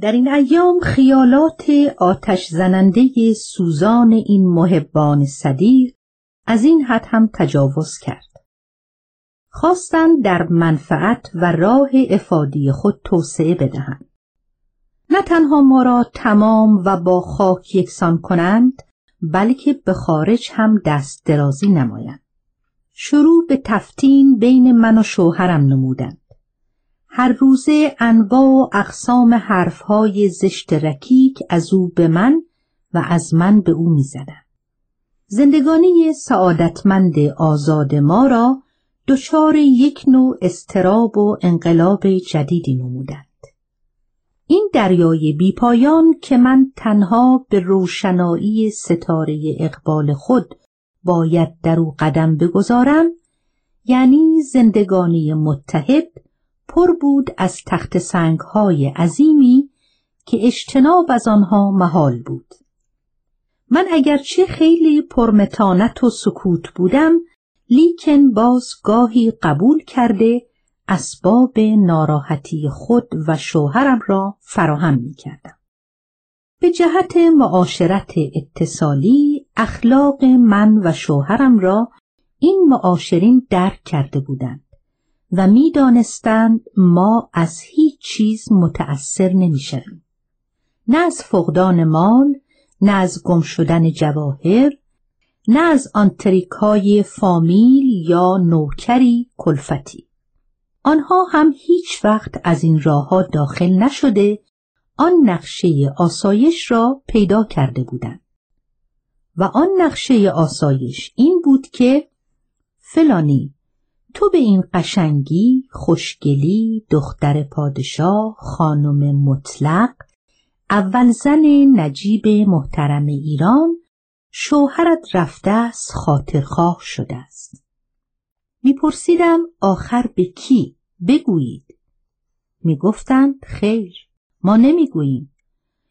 در این ایام خیالات آتش زننده سوزان این محبان صدیق از این حد هم تجاوز کرد. خواستند در منفعت و راه افادی خود توسعه بدهند. نه تنها ما را تمام و با خاک یکسان کنند بلکه به خارج هم دست درازی نمایند. شروع به تفتین بین من و شوهرم نمودند. هر روزه انواع و اقسام حرفهای زشت رکیک از او به من و از من به او می‌زدند. زندگانی سعادتمند آزاد ما را دچار یک نوع استراب و انقلاب جدیدی نمودند. این دریای بیپایان که من تنها به روشنایی ستاره اقبال خود باید در او قدم بگذارم یعنی زندگانی متحد پر بود از تخت سنگ های عظیمی که اجتناب از آنها محال بود. من اگرچه خیلی پرمتانت و سکوت بودم لیکن باز گاهی قبول کرده اسباب ناراحتی خود و شوهرم را فراهم می کردم. به جهت معاشرت اتصالی اخلاق من و شوهرم را این معاشرین درک کرده بودند و می‌دانستند ما از هیچ چیز متأثر نمی‌شویم. نه از فقدان مال نه از گم شدن جواهر نه از آنتریکای فامیل یا نوکری کلفتی. آنها هم هیچ وقت از این راه داخل نشده آن نقشه آسایش را پیدا کرده بودند. و آن نقشه آسایش این بود که فلانی تو به این قشنگی، خوشگلی، دختر پادشاه، خانم مطلق، اول زن نجیب محترم ایران شوهرت رفته است خاطرخواه شده است. میپرسیدم آخر به کی بگویید می‌گفتند خیر ما نمی‌گوییم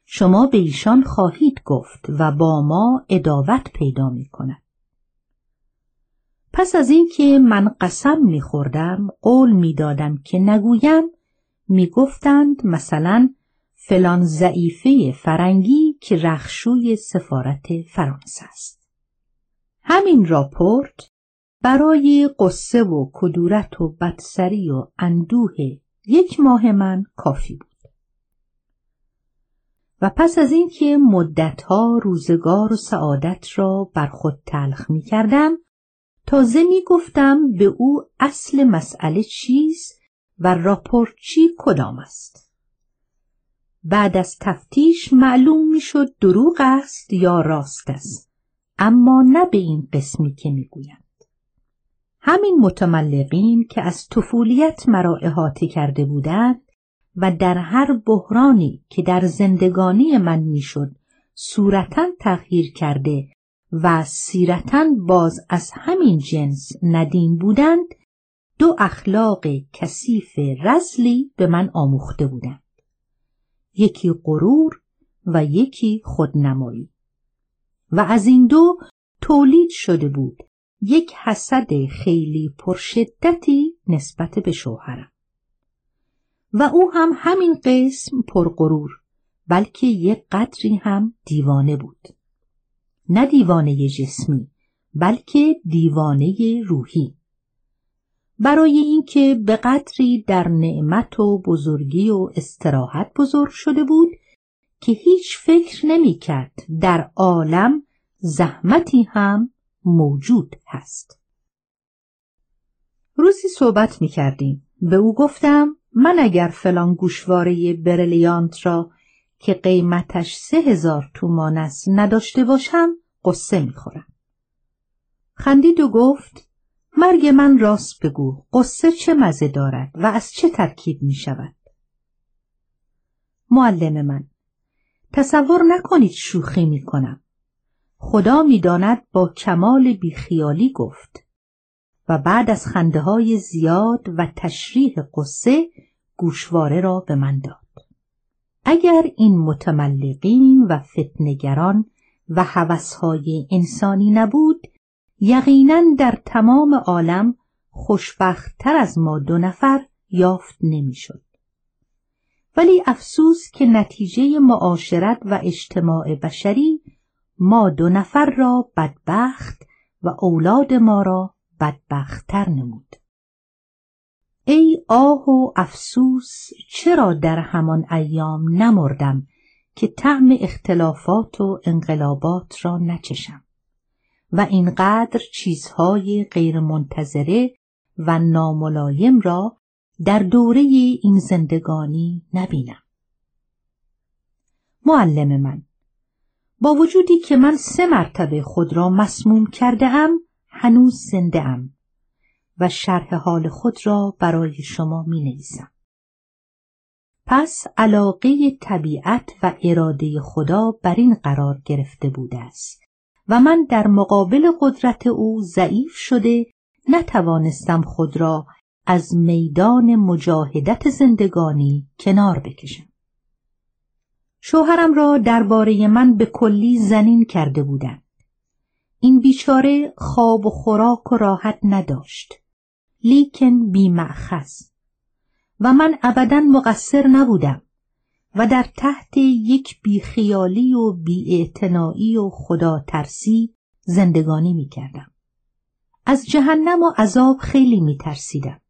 شما به ایشان خواهید گفت و با ما اداوت پیدا می کند. پس از اینکه من قسم میخوردم قول می‌دادم که نگویم می‌گفتند مثلا فلان ضعیفه فرنگی که رخشوی سفارت فرانسه است. همین راپورت برای قصه و کدورت و بدسری و اندوه یک ماه من کافی بود. و پس از اینکه مدتها روزگار و سعادت را بر خود تلخ می کردم تازه می گفتم به او اصل مسئله چیست و راپورچی کدام است. بعد از تفتیش معلوم می شد دروغ است یا راست است اما نه به این قسمی که می گویند. همین متملقین که از طفولیت مرا احاطه کرده بودند و در هر بحرانی که در زندگانی من می‌شد صورتا تغییر کرده و سیرتا باز از همین جنس ندیم بودند دو اخلاق کثیف رزلی به من آموخته بودند. یکی غرور و یکی خودنمایی. و از این دو تولید شده بود یک حسد خیلی پرشدتی نسبت به شوهرم. و او هم همین قسم پرغرور بلکه یک قدری هم دیوانه بود. نه دیوانه جسمی بلکه دیوانه روحی. برای اینکه به قدری در نعمت و بزرگی و استراحت بزرگ شده بود که هیچ فکر نمی کرد در عالم زحمتی هم موجود هست. روزی صحبت می کردیم به او گفتم من اگر فلان گوشواره برلیانت را که قیمتش سه هزار تومان است نداشته باشم قصه می‌خورم. خندید و گفت مرگ من راست بگو قصه چه مزه دارد و از چه ترکیب می شود؟ معلم من تصور نکنید شوخی می کنم. خدا می‌داند با کمال بیخیالی گفت و بعد از خنده های زیاد و تشریح قصه گوشواره را به من داد. اگر این متملقین و فتنگران و حوثهای انسانی نبود یقینا در تمام عالم خوشبختتر از ما دو نفر یافت نمی‌شد. ولی افسوس که نتیجه معاشرت و اجتماع بشری ما دو نفر را بدبخت و اولاد ما را بدبختتر نمود ای آه و افسوس چرا در همان ایام نمردم که طعم اختلافات و انقلابات را نچشم و اینقدر چیزهای غیرمنتظره و ناملایم را در دوره این زندگانی نبینم معلم من با وجودی که من سه مرتبه خود را مسموم کرده ام هنوز زنده ام و شرح حال خود را برای شما می نویسم. پس علاقه طبیعت و اراده خدا بر این قرار گرفته بوده است و من در مقابل قدرت او ضعیف شده نتوانستم خود را از میدان مجاهدت زندگانی کنار بکشم. شوهرم را درباره من به کلی زنین کرده بودند. این بیچاره خواب و خوراک و راحت نداشت. لیکن بیمعخص و من ابدا مقصر نبودم و در تحت یک بیخیالی و بیاعتنایی و خدا ترسی زندگانی می کردم. از جهنم و عذاب خیلی می ترسیدم.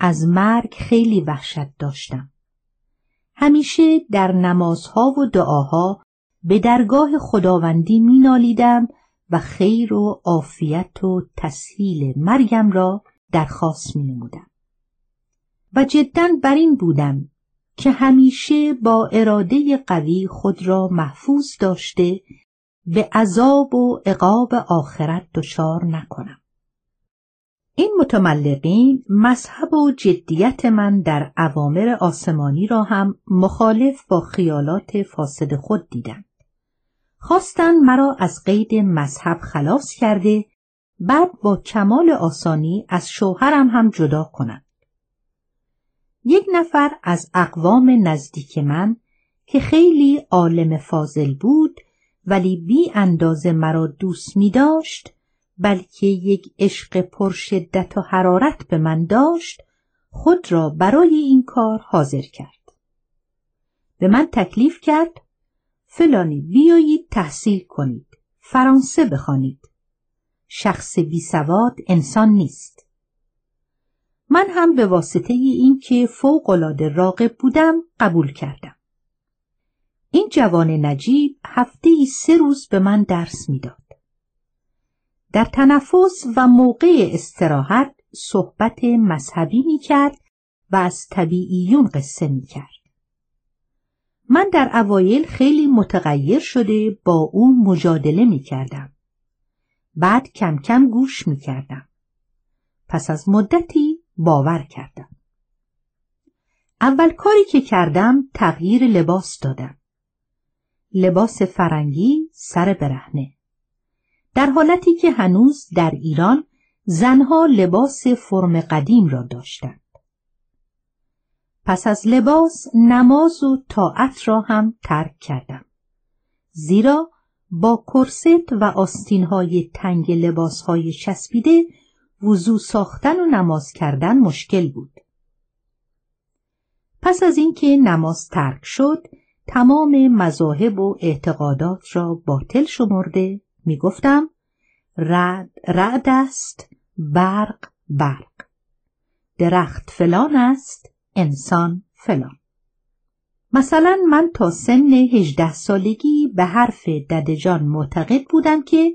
از مرگ خیلی وحشت داشتم. همیشه در نمازها و دعاها به درگاه خداوندی می نالیدم و خیر و عافیت و تسهیل مرگم را درخواست می نمودم. و جدا بر این بودم که همیشه با اراده قوی خود را محفوظ داشته به عذاب و عقاب آخرت دچار نکنم. این متملقین مذهب و جدیت من در عوامر آسمانی را هم مخالف با خیالات فاسد خود دیدند. خواستند مرا از قید مذهب خلاص کرده بعد با کمال آسانی از شوهرم هم جدا کنند. یک نفر از اقوام نزدیک من که خیلی عالم فاضل بود ولی بی اندازه مرا دوست می داشت بلکه یک عشق پرشدت و حرارت به من داشت خود را برای این کار حاضر کرد. به من تکلیف کرد فلانی بیایید تحصیل کنید فرانسه بخوانید شخص بی سواد انسان نیست من هم به واسطه این که فوقالعاده راقب بودم قبول کردم این جوان نجیب هفته ای سه روز به من درس می‌داد در تنفس و موقع استراحت صحبت مذهبی می کرد و از طبیعیون قصه می کرد. من در اوایل خیلی متغیر شده با او مجادله می کردم. بعد کم کم گوش می کردم. پس از مدتی باور کردم. اول کاری که کردم تغییر لباس دادم. لباس فرنگی سر برهنه. در حالتی که هنوز در ایران زنها لباس فرم قدیم را داشتند. پس از لباس نماز و طاعت را هم ترک کردم. زیرا با کرست و آستینهای تنگ لباسهای چسبیده وضو ساختن و نماز کردن مشکل بود. پس از اینکه نماز ترک شد تمام مذاهب و اعتقادات را باطل شمرده می گفتم رد رعد است برق برق درخت فلان است انسان فلان مثلا من تا سن هجده سالگی به حرف ددجان معتقد بودم که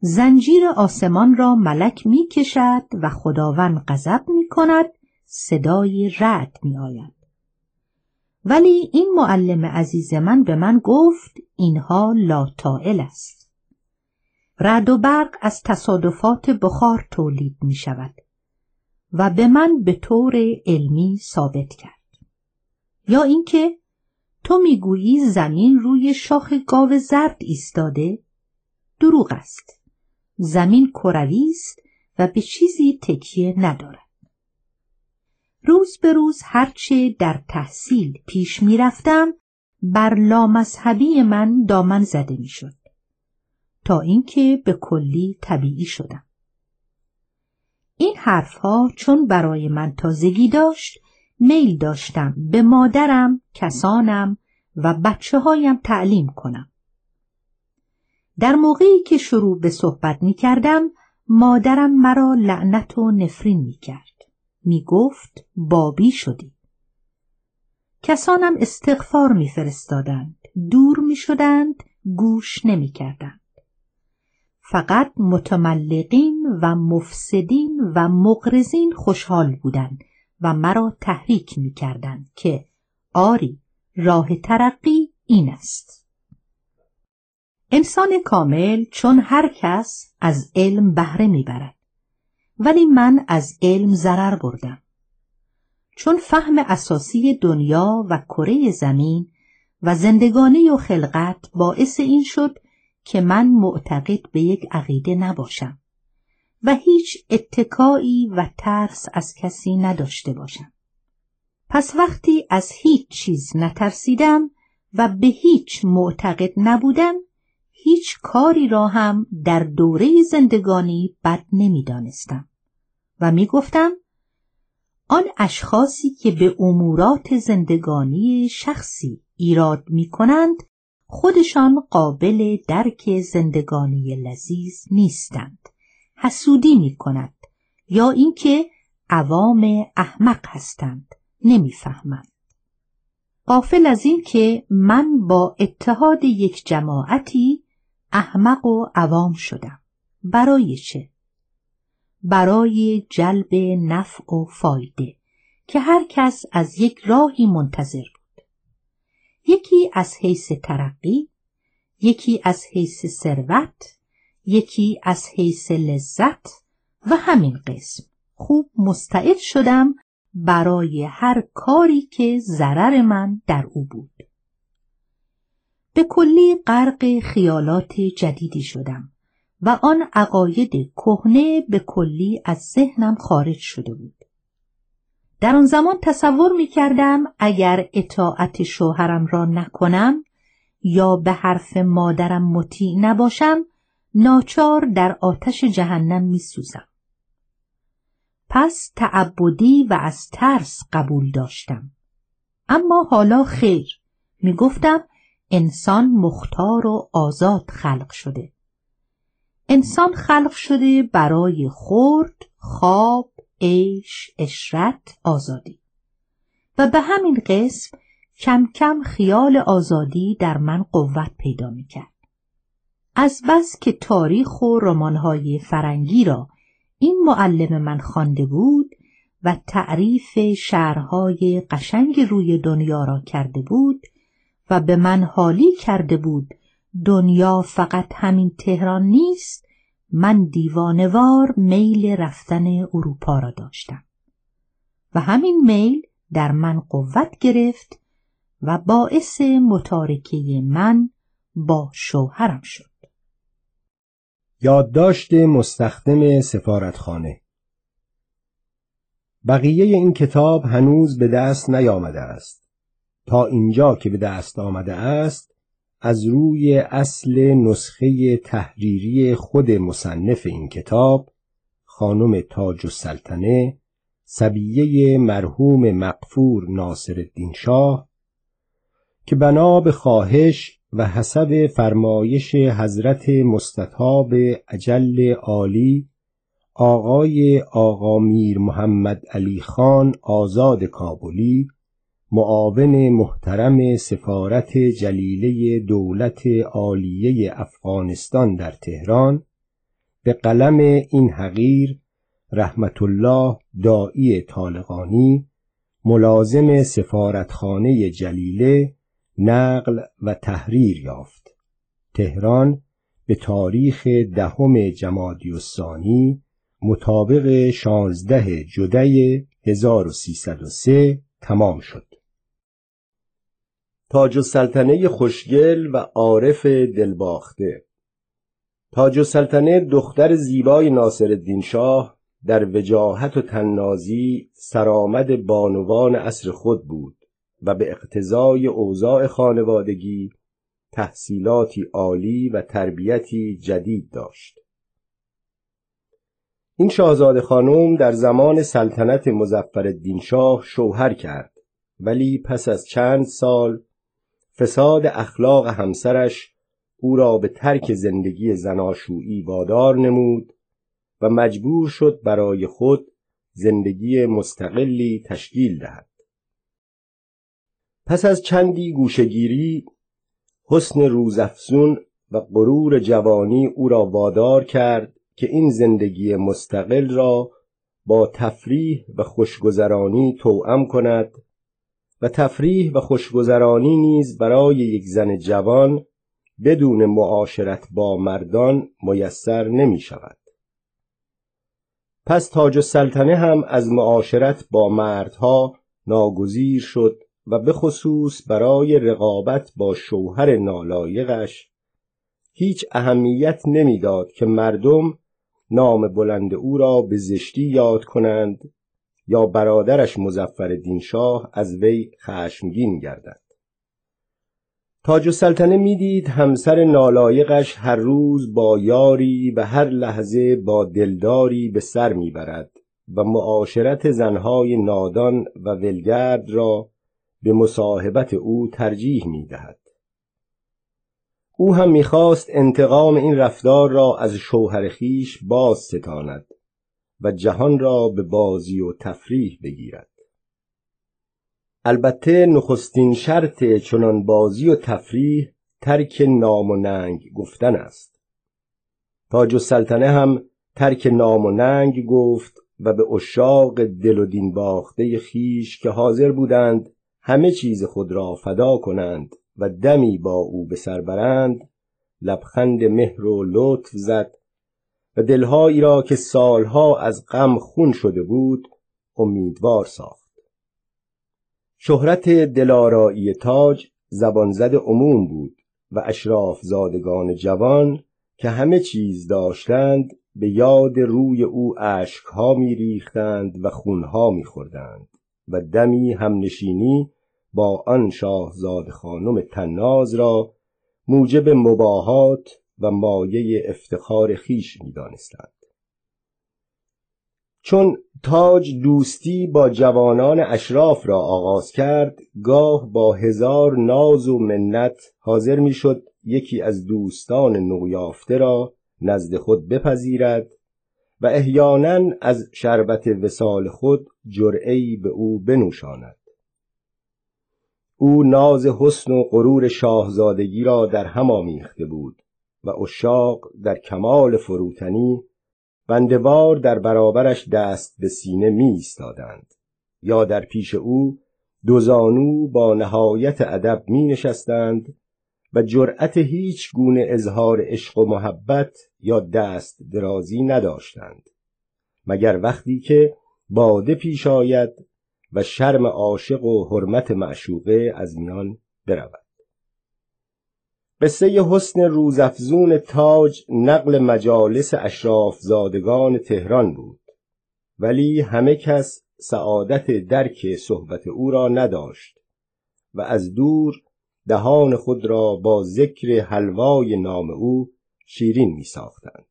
زنجیر آسمان را ملک می کشد و خداوند غضب می کند صدای رد می آید. ولی این معلم عزیز من به من گفت اینها لاتائل است. رد و برق از تصادفات بخار تولید می شود و به من به طور علمی ثابت کرد. یا اینکه تو می‌گویی زمین روی شاخ گاو زرد ایستاده دروغ است. زمین کروی است و به چیزی تکیه ندارد. روز به روز هرچه در تحصیل پیش می رفتم بر لامذهبی من دامن زده می شد. تا اینکه به کلی طبیعی شدم. این حرفها چون برای من تازگی داشت میل داشتم به مادرم، کسانم و بچه هایم تعلیم کنم. در موقعی که شروع به صحبت می کردم مادرم مرا لعنت و نفرین می کرد. می گفت بابی شدی. کسانم استغفار می فرستادند. دور می شدند. گوش نمی کردند. فقط متملقین و مفسدین و مغرزین خوشحال بودند و مرا تحریک می کردند که آری راه ترقی این است. انسان کامل چون هر کس از علم بهره می‌برد ولی من از علم ضرر بردم چون فهم اساسی دنیا و کره زمین و زندگانی و خلقت باعث این شد که من معتقد به یک عقیده نباشم و هیچ اتکایی و ترس از کسی نداشته باشم. پس وقتی از هیچ چیز نترسیدم و به هیچ معتقد نبودم هیچ کاری را هم در دوره زندگانی بد نمی‌دانستم و می گفتم آن اشخاصی که به امورات زندگانی شخصی ایراد می کنند خودشان قابل درک زندگانی لذیذ نیستند. حسودی می کند یا اینکه عوام احمق هستند. نمی‌فهمند. قافل از این که من با اتحاد یک جماعتی احمق و عوام شدم. برای چه؟ برای جلب نفع و فایده که هر کس از یک راهی منتظر بود. یکی از حیث ترقی یکی از حیث ثروت یکی از حیث لذت و همین قسم. خوب مستعد شدم برای هر کاری که ضرر من در او بود. به کلی غرق خیالات جدیدی شدم و آن عقاید کهنه به کلی از ذهنم خارج شده بود. در آن زمان تصور می کردم اگر اطاعت شوهرم را نکنم یا به حرف مادرم مطیع نباشم ناچار در آتش جهنم می سوزم. پس تعبدی و از ترس قبول داشتم. اما حالا خیر می گفتم انسان مختار و آزاد خلق شده. انسان خلق شده برای خورد، خواب، عیش، اشرت، آزادی. و به همین قسم کم کم خیال آزادی در من قوت پیدا می کرد. از بس که تاریخ و رمانهای فرنگی را این معلم من خوانده بود و تعریف شهرهای قشنگ روی دنیا را کرده بود و به من حالی کرده بود. دنیا فقط همین تهران نیست. من دیوانوار میل رفتن اروپا را داشتم. و همین میل در من قوت گرفت و باعث متارکه من با شوهرم شد. یادداشت مستخدم سفارتخانه. بقیه این کتاب هنوز به دست نیامده است. تا اینجا که به دست آمده است از روی اصل نسخه تحریری خود مصنف این کتاب خانم تاج السلطنه سبیه مرحوم مقفور ناصر الدین شاه که بنا به خواهش و حسب فرمایش حضرت مستطاب عجل عالی آقای آقا میر محمد علی خان آزاد کابلی معاون محترم سفارت جلیله دولت عالیه افغانستان در تهران به قلم این حقیر رحمت الله دائی طالقانی ملازم سفارتخانه جلیله نقل و تحریر یافت. تهران به تاریخ دهم جمادی الثانی مطابق 16 جدی 1303 تمام شد. تاج السلطنه خوشگل و عارف دلباخته. تاج السلطنه دختر زیبای ناصرالدین شاه در وجاهت و تنازی سرآمد بانوان عصر خود بود و به اقتضای اوضاع خانوادگی تحصیلاتی عالی و تربیتی جدید داشت. این شاهزاده خانم در زمان سلطنت مزفر شاه شوهر کرد ولی پس از چند سال فساد اخلاق همسرش او را به ترک زندگی زناشویی وادار نمود و مجبور شد برای خود زندگی مستقلی تشکیل دهد. پس از چندی گوشگیری حسن روزافزون و غرور جوانی او را وادار کرد که این زندگی مستقل را با تفریح و خوشگذرانی توأم کند و تفریح و خوشگذرانی نیز برای یک زن جوان بدون معاشرت با مردان میسر نمی شود. پس تاج السلطنه هم از معاشرت با مردها ناگزیر شد و به خصوص برای رقابت با شوهر نالایقش هیچ اهمیت نمی‌داد که مردم نام بلند او را به زشتی یاد کنند یا برادرش مزفر شاه از وی خشمگین گردد. تاج السلطنه می‌دید همسر نالایقش هر روز با یاری و هر لحظه با دلداری به سر می‌برد و معاشرت زنهای نادان و ولگرد را به مصاحبت او ترجیح می‌دهد. او هم می‌خواست انتقام این رفتار را از شوهر خیش باز ستاند. و جهان را به بازی و تفریح بگیرد. البته نخستین شرط چنان بازی و تفریح ترک نام و ننگ گفتن است. تاج السلطنه هم ترک نام و ننگ گفت و به اشاق دل و دین باخته خیش که حاضر بودند همه چیز خود را فدا کنند و دمی با او به سر برند لبخند مهر و لطف زد و دلهایی را که سالها از غم خون شده بود امیدوار ساخت. شهرت دلارایی تاج زبانزد عموم بود و اشراف زادگان جوان که همه چیز داشتند به یاد روی او اشکها میریختند و خونها میخوردند و دمی همنشینی با آن شاهزاده خانم تناز را موجب مباهات و مایه افتخار خیش می‌دانستند. چون تاج دوستی با جوانان اشراف را آغاز کرد گاه با هزار ناز و منت حاضر می‌شد یکی از دوستان نویافته را نزد خود بپذیرد و احیانا از شربت وسال خود جرعی به او بنوشاند. او ناز حسن و غرور شاهزادگی را در هم آمیخته بود. و اشاق در کمال فروتنی بندوار در برابرش دست به سینه می ایستادند یا در پیش او دوزانو با نهایت ادب می نشستند و جرأت هیچ گونه اظهار عشق و محبت یا دست درازی نداشتند مگر وقتی که باده پیش آید و شرم عاشق و حرمت معشوقه از میان برود. قصه حسن روزافزون تاج نقل مجالس اشراف زادگان تهران بود ولی همه کس سعادت درک صحبت او را نداشت و از دور دهان خود را با ذکر حلوای نام او شیرین می ساختند.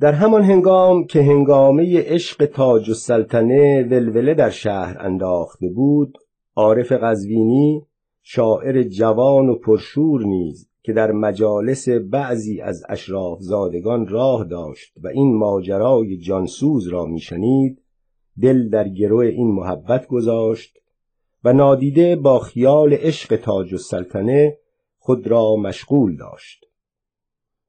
در همان هنگام که هنگامه عشق تاج و سلطنه ولوله در شهر انداخته بود عارف قزوینی شاعر جوان و پرشور نیز که در مجالس بعضی از اشراف زادگان راه داشت و این ماجرای جانسوز را میشنید دل در گرو این محبت گذاشت و نادیده با خیال عشق تاج و سلطنه خود را مشغول داشت.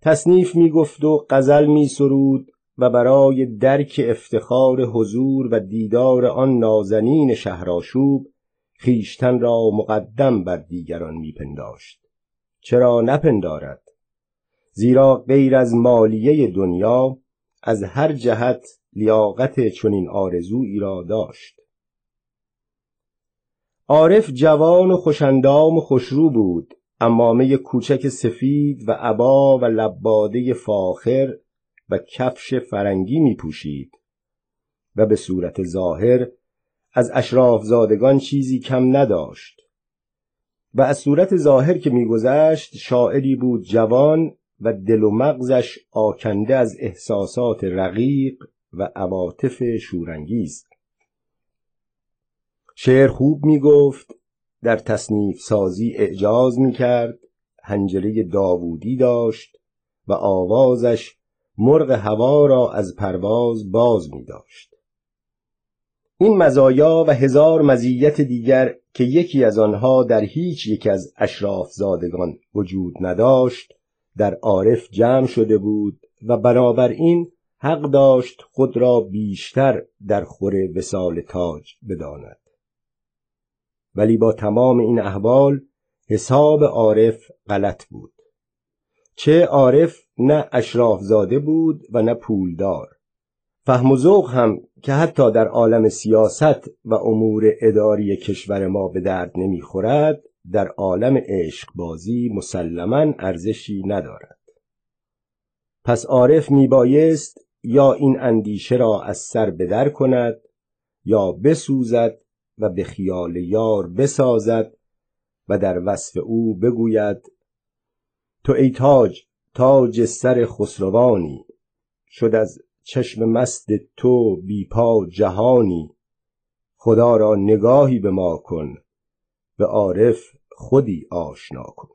تصنیف می گفت و غزل می سرود و برای درک افتخار حضور و دیدار آن نازنین شهراشوب خیشتن را مقدم بر دیگران میپنداشت. چرا نپندارد؟ زیرا غیر از مالیه دنیا از هر جهت لیاقت چنین آرزویی را داشت. عارف جوان و خوشندام و خوشرو بود امامه کوچک سفید و عبا و لباده فاخر و کفش فرنگی می پوشید و به صورت ظاهر از اشراف زادگان چیزی کم نداشت و از صورت ظاهر که میگذشت شاعری بود جوان و دل و مغزش آکنده از احساسات رقیق و عواطف شورانگیز شعر خوب می گفت در تصنیف سازی اعجاز می کرد هنجره داوودی داشت و آوازش مرغ هوا را از پرواز باز می داشت. این مزایا و هزار مزیت دیگر که یکی از آنها در هیچ یک از اشراف زادگان وجود نداشت در عارف جمع شده بود و بنابراین حق داشت خود را بیشتر در خور وسال تاج بداند. ولی با تمام این احوال حساب عارف غلط بود. چه عارف نه اشراف زاده بود و نه پولدار. فهم و ذوق هم که حتی در عالم سیاست و امور اداری کشور ما به درد نمی‌خورد در عالم عشق بازی مسلما ارزشی ندارد. پس عارف میبایست یا این اندیشه را از سر بدر کند یا بسوزد و به خیال یار بسازد و در وصف او بگوید تو ای تاج تاج سر خسروانی شد از چشم مست تو بی پا جهانی. خدا را نگاهی به ما کن به عارف خودی آشنا کن.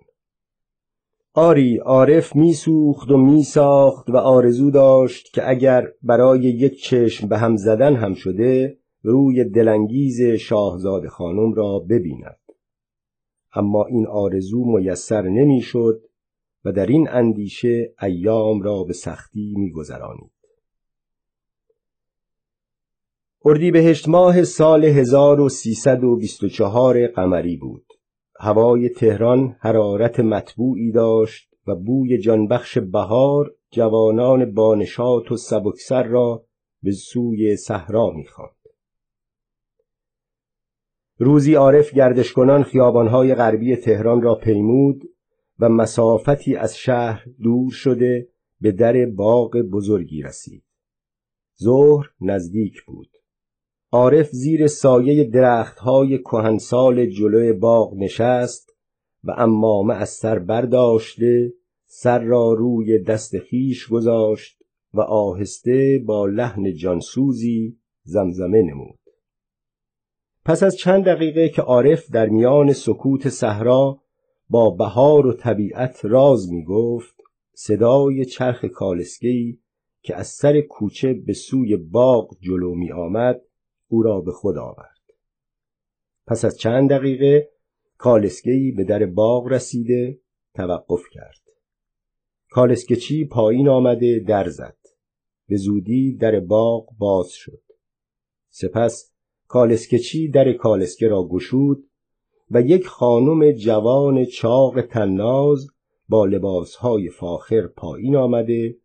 آری عارف میسوخت و میساخت و آرزو داشت که اگر برای یک چشم به هم زدن هم شده روی دلانگیز شاهزاده خانم را ببیند. اما این آرزو میسر نمی‌شد و در این اندیشه ایام را به سختی میگذرانید. اردیبهشت ماه سال 1324 قمری بود. هوای تهران حرارت مطبوعی داشت و بوی جانبخش بهار جوانان بانشات و سبکسر را به سوی صحرا می‌خواند. روزی عارف گردش کنان خیابانهای غربی تهران را پیمود و مسافتی از شهر دور شده به در باغ بزرگی رسید. ظهر نزدیک بود. عارف زیر سایه درختهای کهنسال جلوی باغ نشست و امامه از سر برداشته سر را روی دست خیش گذاشت و آهسته با لحن جانسوزی زمزمه نمود. پس از چند دقیقه که عارف در میان سکوت صحرا با بهار و طبیعت راز می گفت صدای چرخ کالسکهی که از سر کوچه به سوی باغ جلو می آمد او را به خود آورد. پس از چند دقیقه کالسکهی به در باغ رسیده توقف کرد. کالسکچی پایین آمده در زد. به زودی در باغ باز شد. سپس کالسکچی در کالسکه را گشود و یک خانم جوان چاق تناز با لباسهای فاخر پایین آمده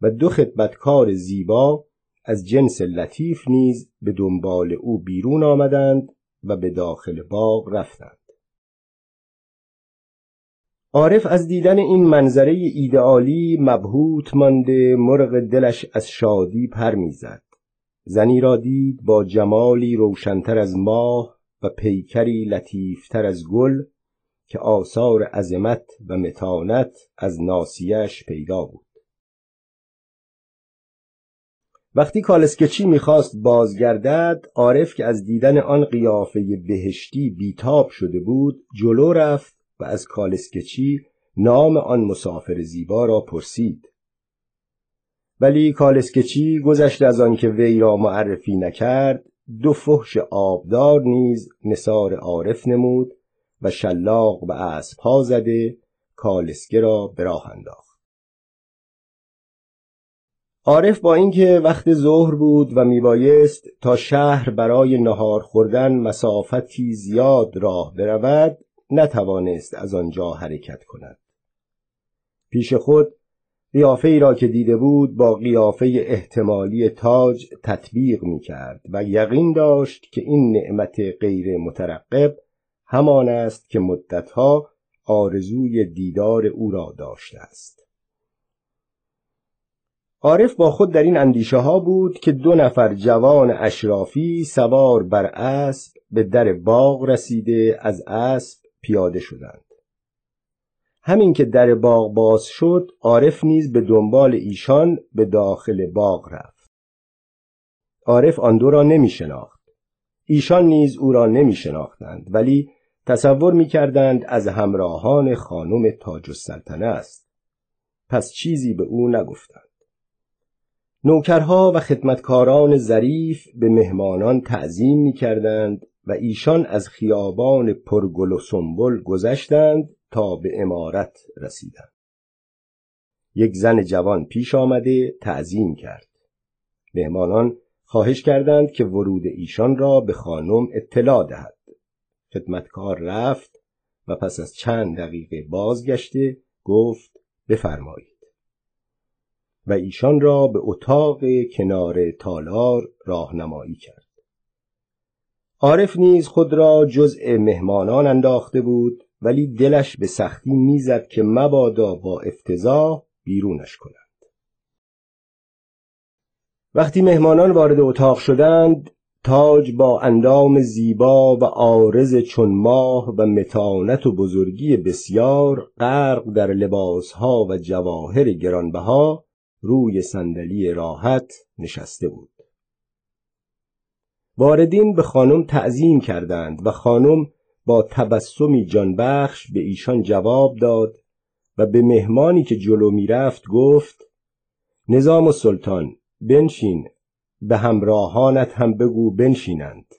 و دو خدمتکار زیبا از جنس لطیف نیز به دنبال او بیرون آمدند و به داخل باغ رفتند. عارف از دیدن این منظره ایدئالی مبهوت مانده مرغ دلش از شادی پر می‌زد. زنی را دید با جمالی روشنتر از ماه و پیکری لطیفتر از گل که آثار عظمت و متانت از ناسیش پیدا بود. وقتی کالسکچی می‌خواست بازگردد عارف که از دیدن آن قیافه بهشتی بیتاب شده بود جلو رفت و از کالسکچی نام آن مسافر زیبا را پرسید. ولی کالسکچی گذشت از آنکه وی را معرفی نکرد دو فحش آبدار نیز نصار عارف نمود و شلاق به اسب ها زده کالسکه را به راه انداخت. عارف با اینکه وقت ظهر بود و میبایست تا شهر برای نهار خوردن مسافتی زیاد راه برود نتوانست از آنجا حرکت کند. پیش خود قیافه ای را که دیده بود با قیافه احتمالی تاج تطبیق می کرد و یقین داشت که این نعمت غیر مترقب همان است که مدتها آرزوی دیدار او را داشته است. عارف با خود در این اندیشه ها بود که دو نفر جوان اشرافی سوار بر اسب به در باغ رسیده از اسب پیاده شدند. همین که در باغ باز شد عارف نیز به دنبال ایشان به داخل باغ رفت. عارف آن دو را نمی شناخت ایشان نیز او را نمی شناختند ولی تصور می کردند از همراهان خانم تاج السلطنه است. پس چیزی به او نگفتند. نوکرها و خدمتکاران ظریف به مهمانان تعظیم می کردند و ایشان از خیابان پرگل و سنبل گذشتند تا به امارت رسیدند. یک زن جوان پیش آمده تعظیم کرد. مهمانان خواهش کردند که ورود ایشان را به خانم اطلاع دهد. خدمتکار رفت و پس از چند دقیقه بازگشته گفت بفرمایید. و ایشان را به اتاق کنار تالار راهنمایی کرد. عارف نیز خود را جزء مهمانان انداخته بود ولی دلش به سختی می‌زد که مبادا با افتضاح بیرونش کند وقتی مهمانان وارد اتاق شدند تاج با اندام زیبا و آرز چون ماه و متانت و بزرگی بسیار غرق در لباسها و جواهر گرانبها روی صندلی راحت نشسته بود. واردین به خانم تعظیم کردند و خانم با تبسمی جانبخش به ایشان جواب داد و به مهمانی که جلو می‌رفت گفت نظام السلطان بنشین به همراهانت هم بگو بنشینند.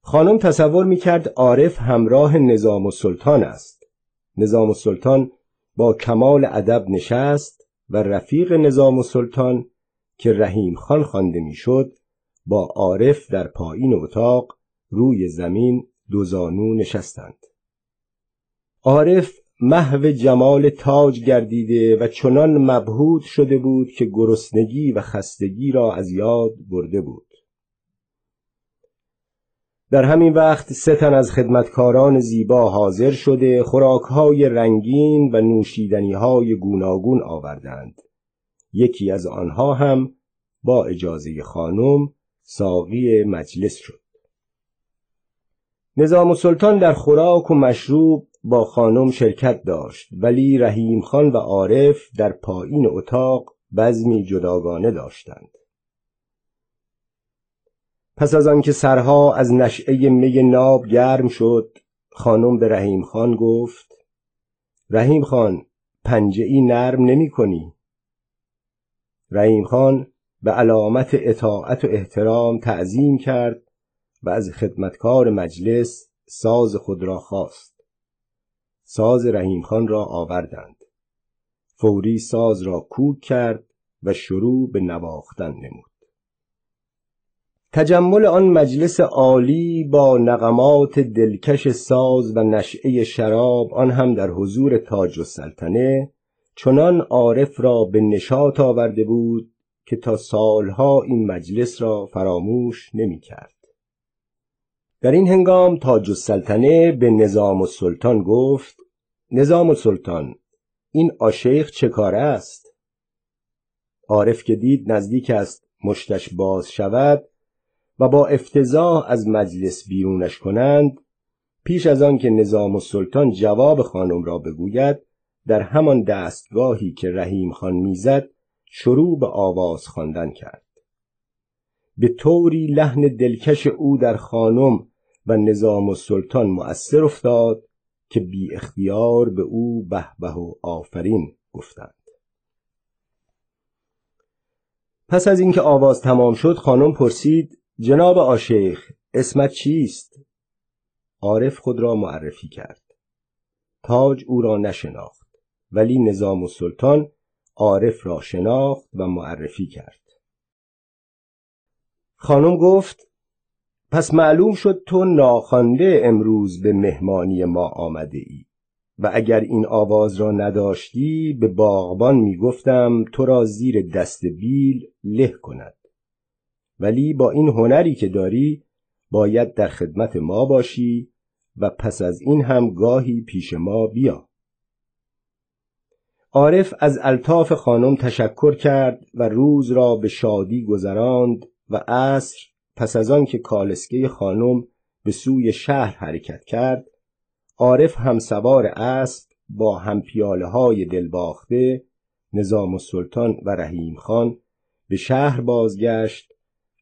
خانم تصور می‌کرد عارف همراه نظام السلطان است. نظام السلطان با کمال ادب نشست و رفیق نظام السلطان که رحیم خان خوانده می‌شد با عارف در پایین اتاق روی زمین دو زانو نشستند. عارف محو جمال تاج گردیده و چنان مبهوت شده بود که گرسنگی و خستگی را از یاد برده بود. در همین وقت سه تن از خدمتکاران زیبا حاضر شده خوراکهای رنگین و نوشیدنیهای گوناگون آوردند. یکی از آنها هم با اجازه خانم ساقی مجلس شد. نظام السلطان در خوراک و مشروب با خانم شرکت داشت ولی رحیم خان و عارف در پایین اتاق بزمی جداگانه داشتند. پس از آنکه سرها از نشعه می ناب گرم شد خانم به رحیم خان گفت رحیم خان پنجه ای نرم نمی کنی؟ رحیم خان به علامت اطاعت و احترام تعظیم کرد و از خدمتکار مجلس ساز خود را خواست. ساز رحیم خان را آوردند. فوری ساز را کوک کرد و شروع به نواختن نمود. تجمل آن مجلس عالی با نغمات دلکش ساز و نشعه شراب آن هم در حضور تاج و سلطنه چنان عارف را به نشاط آورده بود که تا سالها این مجلس را فراموش نمی کرد. در این هنگام تاج السلطنه به نظام السلطان گفت نظام السلطان این آشیخ چه کار است عارف که دید نزدیک است مشتش باز شود و با افتضاح از مجلس بیرونش کنند پیش از آن که نظام السلطان جواب خانم را بگوید در همان دستگاهی که رحیم خان می‌زد شروع به آواز خواندن کرد. به طوری لحن دلکش او در خانم و نظام السلطان مؤثر افتاد که بی اختیار به او به به و آفرین گفتند. پس از اینکه آواز تمام شد خانم پرسید جناب آشیخ اسمت چیست؟ عارف خود را معرفی کرد. تاج او را نشناخت ولی نظام السلطان عارف را شناخت و معرفی کرد. خانم گفت پس معلوم شد تو ناخوانده امروز به مهمانی ما آمده ای و اگر این آواز را نداشتی به باغبان می‌گفتم تو را زیر دست بیل له کند. ولی با این هنری که داری باید در خدمت ما باشی و پس از این هم گاهی پیش ما بیا. عارف از الطاف خانم تشکر کرد و روز را به شادی گذراند و عصر پس از آن که کالسکه خانم به سوی شهر حرکت کرد عارف همسوار اسب با همپیاله های دلباخته نظام السلطان و رحیم خان به شهر بازگشت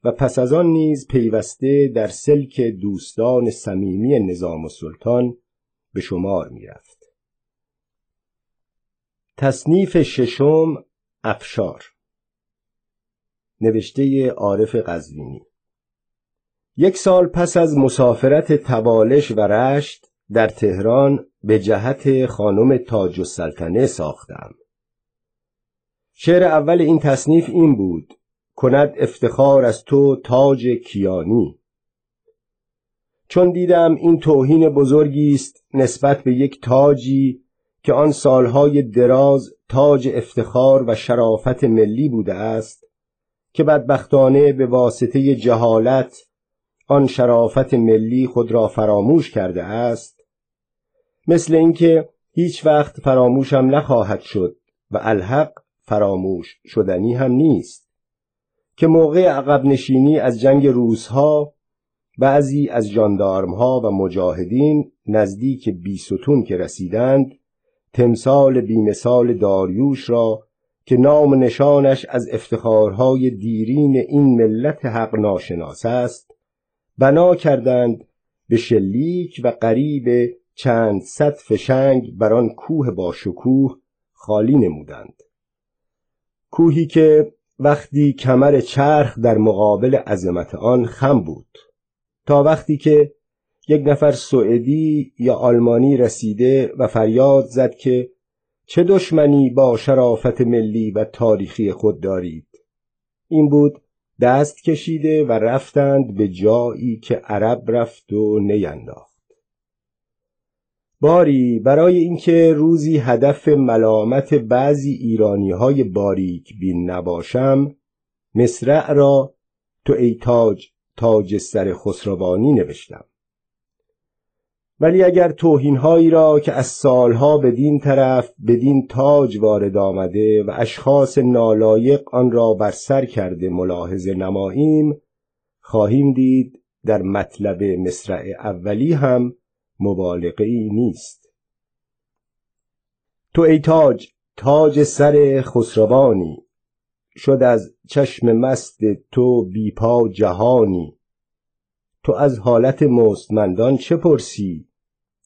و پس از آن نیز پیوسته در سلک دوستان صمیمی نظام السلطان به شمار می‌رفت. تصنیف ششم افشار. نوشته عارف قزوینی یک سال پس از مسافرت توالش و رشت در تهران به جهت خانم تاج السلطنه ساختم. شعر اول این تصنیف این بود کند افتخار از تو تاج کیانی. چون دیدم این توهین بزرگی است نسبت به یک تاجی که آن سالهای دراز تاج افتخار و شرافت ملی بوده است که بدبختانه به واسطه جهالت آن شرافت ملی خود را فراموش کرده است. مثل اینکه هیچ وقت فراموشم نخواهد شد و الحق فراموش شدنی هم نیست. که موقع عقب نشینی از جنگ روزها بعضی از جاندارمها و مجاهدین نزدیک بیستون که رسیدند تمثال بیمثال داریوش را که نام نشانش از افتخارهای دیرین این ملت حق ناشناس است بنا کردند به شلیک و قریب چند صد فشنگ بر آن کوه با شکوه خالی نمودند. کوهی که وقتی کمر چرخ در مقابل عظمت آن خم بود. تا وقتی که یک نفر سوئدی یا آلمانی رسیده و فریاد زد که چه دشمنی با شرافت ملی و تاریخی خود دارید. این بود دست کشیده و رفتند به جایی که عرب رفت و نینداخت. باری برای اینکه روزی هدف ملامت بعضی ایرانی های باریک بین نباشم مصرع را تو ای تاج تاج سر خسروانی نوشتم. ولی اگر توهینهایی را که از سالها بدین طرف بدین تاج وارد آمده و اشخاص نالایق آن را بر سر کرده ملاحظه نماییم خواهیم دید در مطلب مصرع اولی هم مبالغه ای نیست. تو ای تاج تاج سر خسروانی شد از چشم مست تو بیپا جهانی. تو از حالت مستمندان چه پرسی؟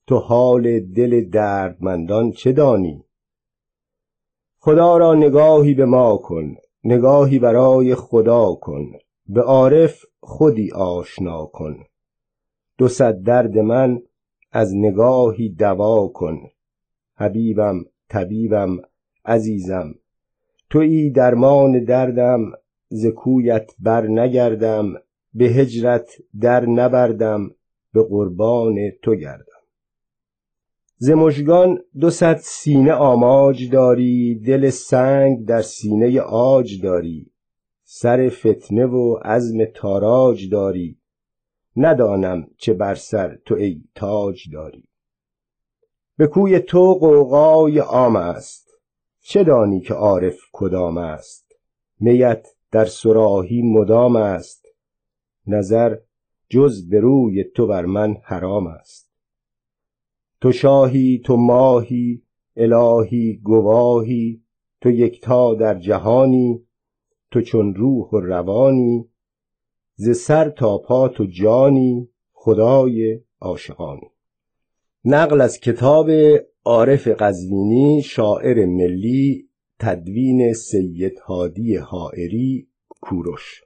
تو حال دل دردمندان چه دانی؟ خدا را نگاهی به ما کن نگاهی برای خدا کن به عارف خودی آشنا کن. دو صد درد من از نگاهی دوا کن. حبیبم طبیبم عزیزم تویی درمان دردم ز کویت بر نگردم به هجرت در نبردم به قربان تو گردم. ز مژگان دو صد سینه آماج داری دل سنگ در سینه آج داری سر فتنه و عزم تاراج داری ندانم چه بر سر تو ای تاج داری. به کوی تو قوقای عام است. چه دانی که عارف کدام است؟ میت در سراحی مدام است. نظر جز به روی تو بر من حرام است. تو شاهی تو ماهی الهی گواهی تو یکتا در جهانی تو چون روح و روانی ز سر تا پا تو جانی خدای عاشقانی. نقل از کتاب عارف قزوینی شاعر ملی تدوین سید هادی حائری کوروش.